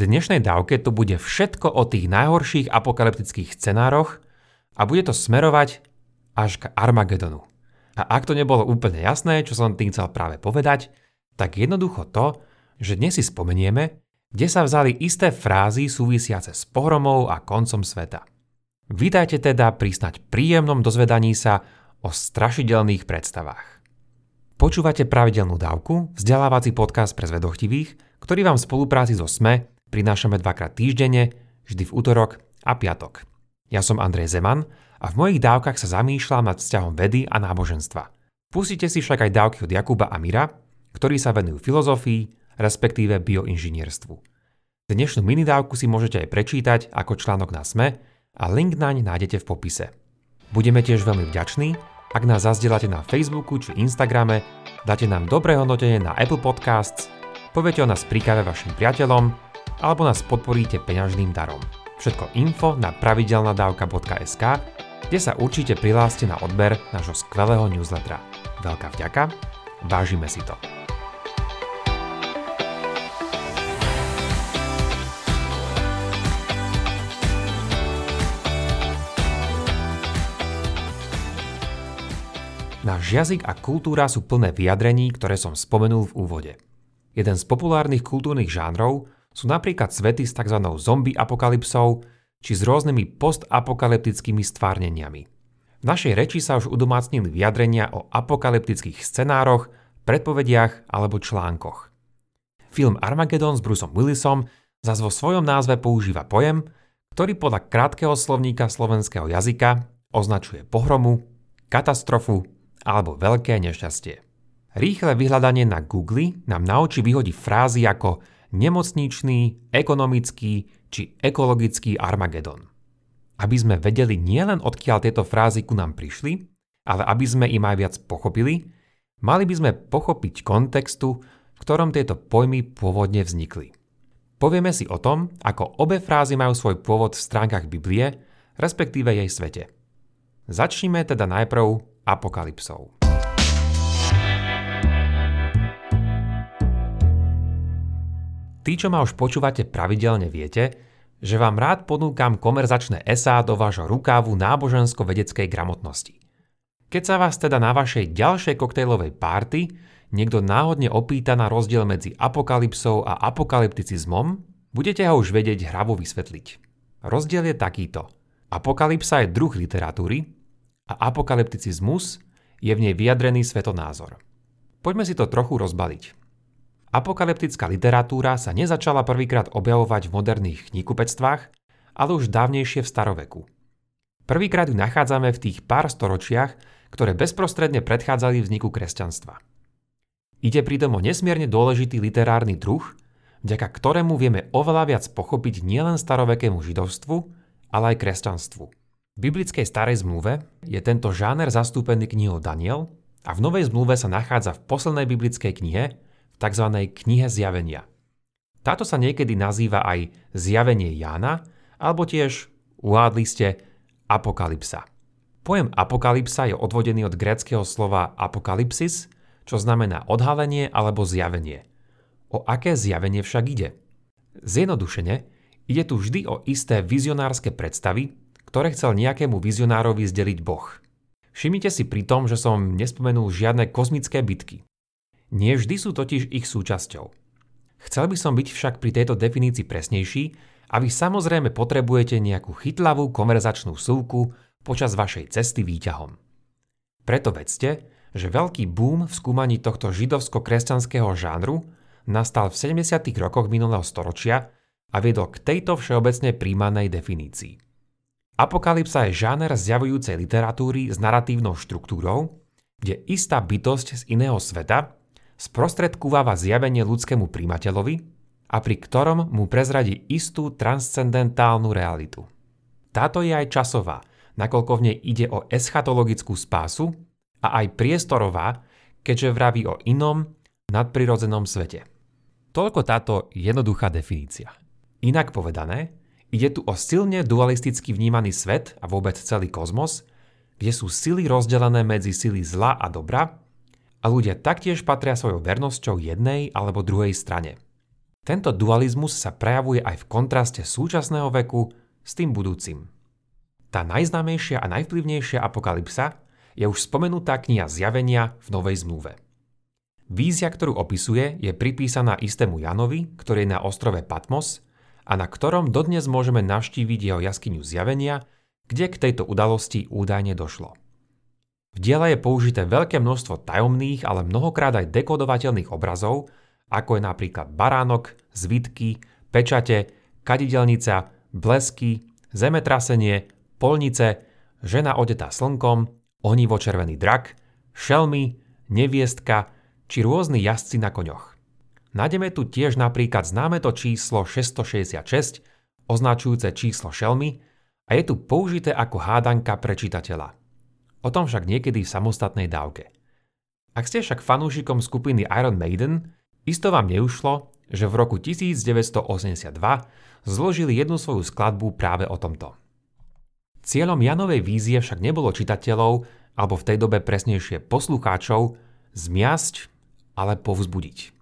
Dnešnej dávke to bude všetko o tých najhorších apokalyptických scenároch a bude to smerovať až k Armagedonu. A ak to nebolo úplne jasné, čo som tým chcel práve povedať, tak jednoducho to, že dnes si spomenieme, kde sa vzali isté frázy súvisiace s pohromou a koncom sveta. Vítajte teda pri snať príjemnom dozvedaní sa o strašidelných predstavách. Počúvate pravidelnú dávku, vzdelávací podcast pre zvedochtivých, ktorý vám v spolupráci so SME prinášame dvakrát týždenne, vždy v útorok a piatok. Ja som Andrej Zeman a v mojich dávkach sa zamýšľam nad vzťahom vedy a náboženstva. Pustite si však aj dávky od Jakuba a Mira, ktorí sa venujú filozofii, respektíve bioinžinierstvu. Dnešnú minidávku si môžete aj prečítať ako článok na SME a link naň nájdete v popise. Budeme tiež veľmi vďační, ak nás zazdielate na Facebooku či Instagrame, dáte nám dobré hodnotenie na Apple Podcasts, poviete o nás príkave vašim priateľom alebo nás podporíte peňažným darom. Všetko info na pravidelnadavka.sk, kde sa určite prihláste na odber nášho skvelého newslettera. Veľká vďaka, vážime si to. Náš jazyk a kultúra sú plné vyjadrení, ktoré som spomenul v úvode. Jeden z populárnych kultúrnych žánrov sú napríklad svety s tzv. zombie apokalypsou či s rôznymi postapokalyptickými stvárneniami. V našej reči sa už udomácnili vyjadrenia o apokalyptických scenároch, predpovediach alebo článkoch. Film Armageddon s Bruceom Willisom zase vo svojom názve používa pojem, ktorý podľa krátkeho slovníka slovenského jazyka označuje pohromu, katastrofu alebo veľké nešťastie. Rýchle vyhľadanie na Google nám naučí vyhodiť frázy ako nemocničný, ekonomický či ekologický Armagedon. Aby sme vedeli nielen odkiaľ tieto frázy ku nám prišli, ale aby sme im aj viac pochopili, mali by sme pochopiť kontextu, v ktorom tieto pojmy pôvodne vznikli. Povieme si o tom, ako obe frázy majú svoj pôvod v stránkach Biblie, respektíve jej svete. Začnime teda najprv apokalypsou. Tí, čo ma už počúvate pravidelne, viete, že vám rád ponúkam komerzačné esá do vášho rukávu nábožensko-vedeckej gramotnosti. Keď sa vás teda na vašej ďalšej koktejlovej párty niekto náhodne opýta na rozdiel medzi apokalypsou a apokalypticizmom, budete ho už vedieť hravo vysvetliť. Rozdiel je takýto. Apokalypsa je druh literatúry, a apokalypticizmus je v nej vyjadrený svetonázor. Poďme si to trochu rozbaliť. Apokalyptická literatúra sa nezačala prvýkrát objavovať v moderných knihkupectvách, ale už dávnejšie v staroveku. Prvýkrát ju nachádzame v tých pár storočiach, ktoré bezprostredne predchádzali vzniku kresťanstva. Ide pritom o nesmierne dôležitý literárny druh, vďaka ktorému vieme oveľa viac pochopiť nielen starovekému židovstvu, ale aj kresťanstvu. V biblickej starej zmluve je tento žáner zastúpený knihou Daniel a v novej zmluve sa nachádza v poslednej biblickej knihe, tzv. knihe zjavenia. Táto sa niekedy nazýva aj zjavenie Jána, alebo tiež, uhádli ste, apokalypsa. Pojem apokalypsa je odvodený od gréckého slova apokalypsis, čo znamená odhalenie alebo zjavenie. O aké zjavenie však ide? Zjednodušene, ide tu vždy o isté vizionárske predstavy, ktoré chcel nejakému vizionárovi zdeliť Boh. Všimnite si pri tom, že som nespomenul žiadne kozmické bitky. Nie vždy sú totiž ich súčasťou. Chcel by som byť však pri tejto definícii presnejší a vy samozrejme potrebujete nejakú chytlavú konverzačnú súku počas vašej cesty výťahom. Preto vedzte, že veľký boom v skúmaní tohto židovsko-kresťanského žánru nastal v 70. rokoch minulého storočia a viedol k tejto všeobecne príjmanej definícii. Apokalypsa je žáner zjavujúcej literatúry s naratívnou štruktúrou, kde istá bytosť z iného sveta sprostredkúvava zjavenie ľudskému príjmateľovi a pri ktorom mu prezradí istú transcendentálnu realitu. Táto je aj časová, nakoľko v nej ide o eschatologickú spásu a aj priestorová, keďže vraví o inom, nadprirodzenom svete. Toľko táto jednoduchá definícia. Inak povedané, Ide tu o silne dualisticky vnímaný svet a vôbec celý kozmos, kde sú sily rozdelené medzi sily zla a dobra a ľudia taktiež patria svojou vernosťou jednej alebo druhej strane. Tento dualizmus sa prejavuje aj v kontraste súčasného veku s tým budúcim. Tá najznámejšia a najvplyvnejšia apokalypsa je už spomenutá kniha Zjavenia v Novej zmluve. Vízia, ktorú opisuje, je pripísaná istému Janovi, ktorý je na ostrove Patmos a na ktorom dodnes môžeme navštíviť jeho jaskyňu Zjavenia, kde k tejto udalosti údajne došlo. V diele je použité veľké množstvo tajomných, ale mnohokrát aj dekodovateľných obrazov, ako je napríklad baránok, zvitky, pečate, kadidelnica, blesky, zemetrasenie, polnice, žena odetá slnkom, onivo červený drak, šelmy, neviestka či rôzni jazdci na koňoch. Nájdeme tu tiež napríklad známe to číslo 666, označujúce číslo šelmy, a je tu použité ako hádanka pre čitateľa. O tom však niekedy v samostatnej dávke. Ak ste však fanúšikom skupiny Iron Maiden, isto vám neušlo, že v roku 1982 zložili jednu svoju skladbu práve o tomto. Cieľom Janovej vízie však nebolo čitateľov, alebo v tej dobe presnejšie poslucháčov, zmiasť, ale povzbudiť.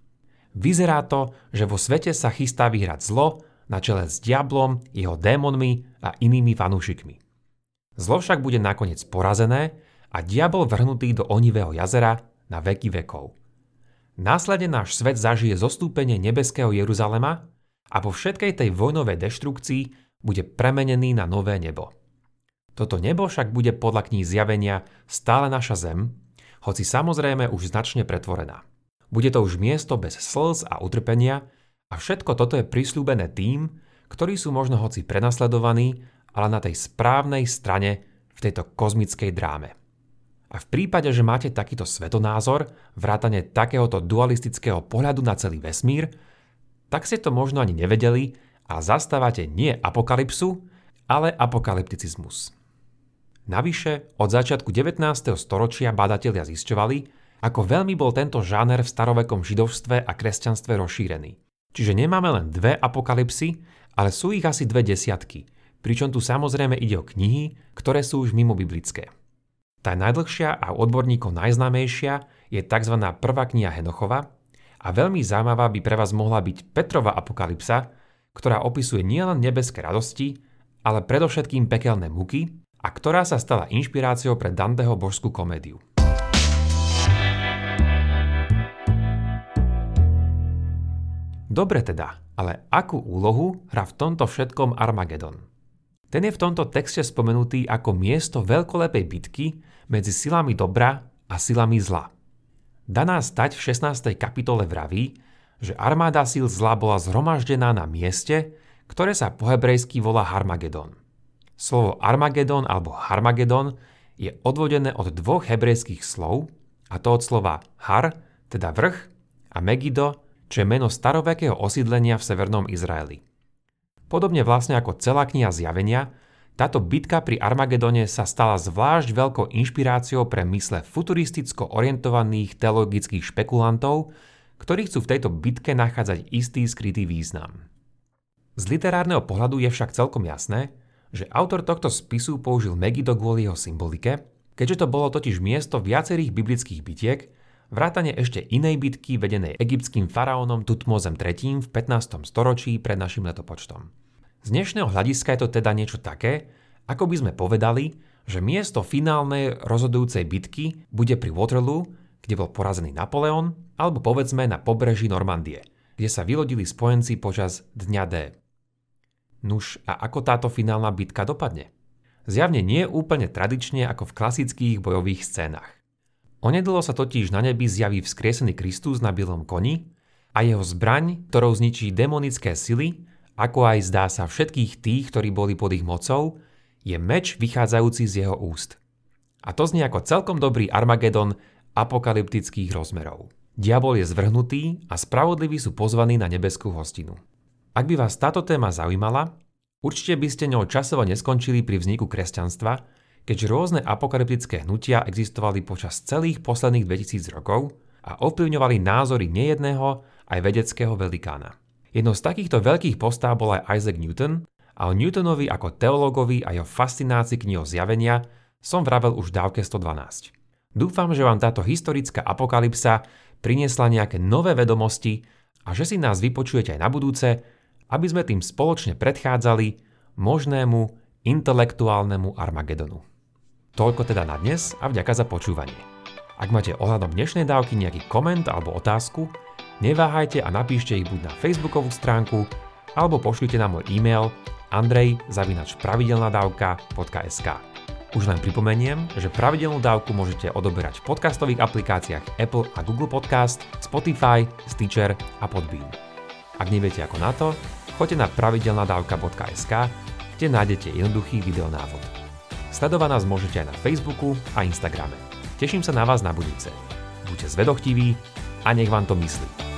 Vyzerá to, že vo svete sa chystá vyhrať zlo na čele s diablom, jeho démonmi a inými fanúšikmi. Zlo však bude nakoniec porazené a diabol vrhnutý do onivého jazera na veky vekov. Následne náš svet zažije zostúpenie nebeského Jeruzalema a po všetkej tej vojnovej deštrukcii bude premenený na nové nebo. Toto nebo však bude podľa kníh zjavenia stále naša zem, hoci samozrejme už značne pretvorená. Bude to už miesto bez slz a utrpenia a všetko toto je prislúbené tým, ktorí sú možno hoci prenasledovaní ale na tej správnej strane v tejto kozmickej dráme. A v prípade, že máte takýto svetonázor, vrátane takéhoto dualistického pohľadu na celý vesmír, tak ste to možno ani nevedeli a zastávate nie apokalypsu, ale apokalypticizmus. Navyše, od začiatku 19. storočia badatelia zisťovali, ako veľmi bol tento žáner v starovekom židovstve a kresťanstve rozšírený. Čiže nemáme len dve apokalypsy, ale sú ich asi dve desiatky – pričom tu samozrejme ide o knihy, ktoré sú už mimo biblické. Tá najdlhšia a odborníkov najznámejšia je tzv. prvá kniha Henochova a veľmi zaujímavá by pre vás mohla byť Petrova apokalypsa, ktorá opisuje nielen nebeské radosti, ale predovšetkým pekelné muky a ktorá sa stala inšpiráciou pre Danteho božskú komédiu. Dobre teda, ale akú úlohu hrá v tomto všetkom Armagedon? Ten je v tomto texte spomenutý ako miesto veľkolepej bitky medzi silami dobra a silami zla. Daná stať v 16. kapitole vraví, že armáda síl zla bola zhromaždená na mieste, ktoré sa po hebrejsky volá Harmagedon. Slovo Armagedon alebo Harmagedon je odvodené od dvoch hebrejských slov, a to od slova Har, teda vrch, a Megido, čo je meno starovekého osídlenia v severnom Izraeli. Podobne vlastne ako celá kniha zjavenia, táto bitka pri Armagedone sa stala zvlášť veľkou inšpiráciou pre mysle futuristicko orientovaných teologických špekulantov, ktorí chcú v tejto bitke nachádzať istý skrytý význam. Z literárneho pohľadu je však celkom jasné, že autor tohto spisu použil Megido kvôli jeho symbolike, keďže to bolo totiž miesto viacerých biblických bitiek, vrátane ešte inej bitky vedenej egyptským faraónom Tutmozem III v 15. storočí pred našim letopočtom. Z dnešného hľadiska je to teda niečo také, ako by sme povedali, že miesto finálnej rozhodujúcej bitky bude pri Waterloo, kde bol porazený Napoleon, alebo povedzme na pobreží Normandie, kde sa vylodili spojenci počas Dňa D. Nuž a ako táto finálna bitka dopadne? Zjavne nie úplne tradične ako v klasických bojových scénach. Onedlo sa totiž na nebi zjaví vzkriesený Kristus na bielom koni a jeho zbraň, ktorou zničí demonické sily ako aj zdá sa všetkých tých, ktorí boli pod ich mocou, je meč vychádzajúci z jeho úst. A to znie ako celkom dobrý Armagedon apokalyptických rozmerov. Diabol je zvrhnutý a spravodliví sú pozvaní na nebeskú hostinu. Ak by vás táto téma zaujímala, určite by ste ňou časovo neskončili pri vzniku kresťanstva, keďže rôzne apokalyptické hnutia existovali počas celých posledných 2000 rokov a ovplyvňovali názory nejedného aj vedeckého velikána. Jednou z takýchto veľkých postáv bol aj Isaac Newton a o Newtonovi ako teológovi a jeho fascinácii knihou zjavenia som vravel už v dávke 112. Dúfam, že vám táto historická apokalypsa priniesla nejaké nové vedomosti a že si nás vypočujete aj na budúce, aby sme tým spoločne predchádzali možnému intelektuálnemu Armagedonu. Toľko teda na dnes a vďaka za počúvanie. Ak máte ohľadom dnešnej dávky nejaký koment alebo otázku, neváhajte a napíšte ich buď na facebookovú stránku, alebo pošlite na môj e-mail andrej.pravidelnadavka.sk Už len pripomeniem, že pravidelnú dávku môžete odoberať v podcastových aplikáciách Apple a Google Podcast, Spotify, Stitcher a Podbean. Ak neviete ako na to, choďte na pravidelnadavka.sk, kde nájdete jednoduchý videonávod. Sledovať nás môžete aj na Facebooku a Instagrame. Teším sa na vás na budúce. Buďte zvedochtiví a nech vám to myslí.